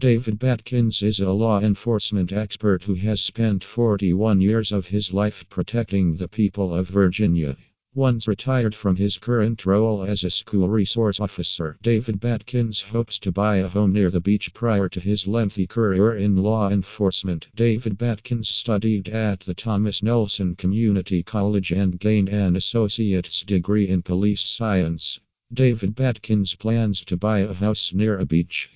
David Batkins is a law enforcement expert who has spent 41 years of his life protecting the people of Virginia. Once retired from his current role as a school resource officer, David Batkins hopes to buy a home near the beach prior to his lengthy career in law enforcement. David Batkins studied at the Thomas Nelson Community College and gained an associate's degree in police science. David Batkins plans to buy a house near a beach.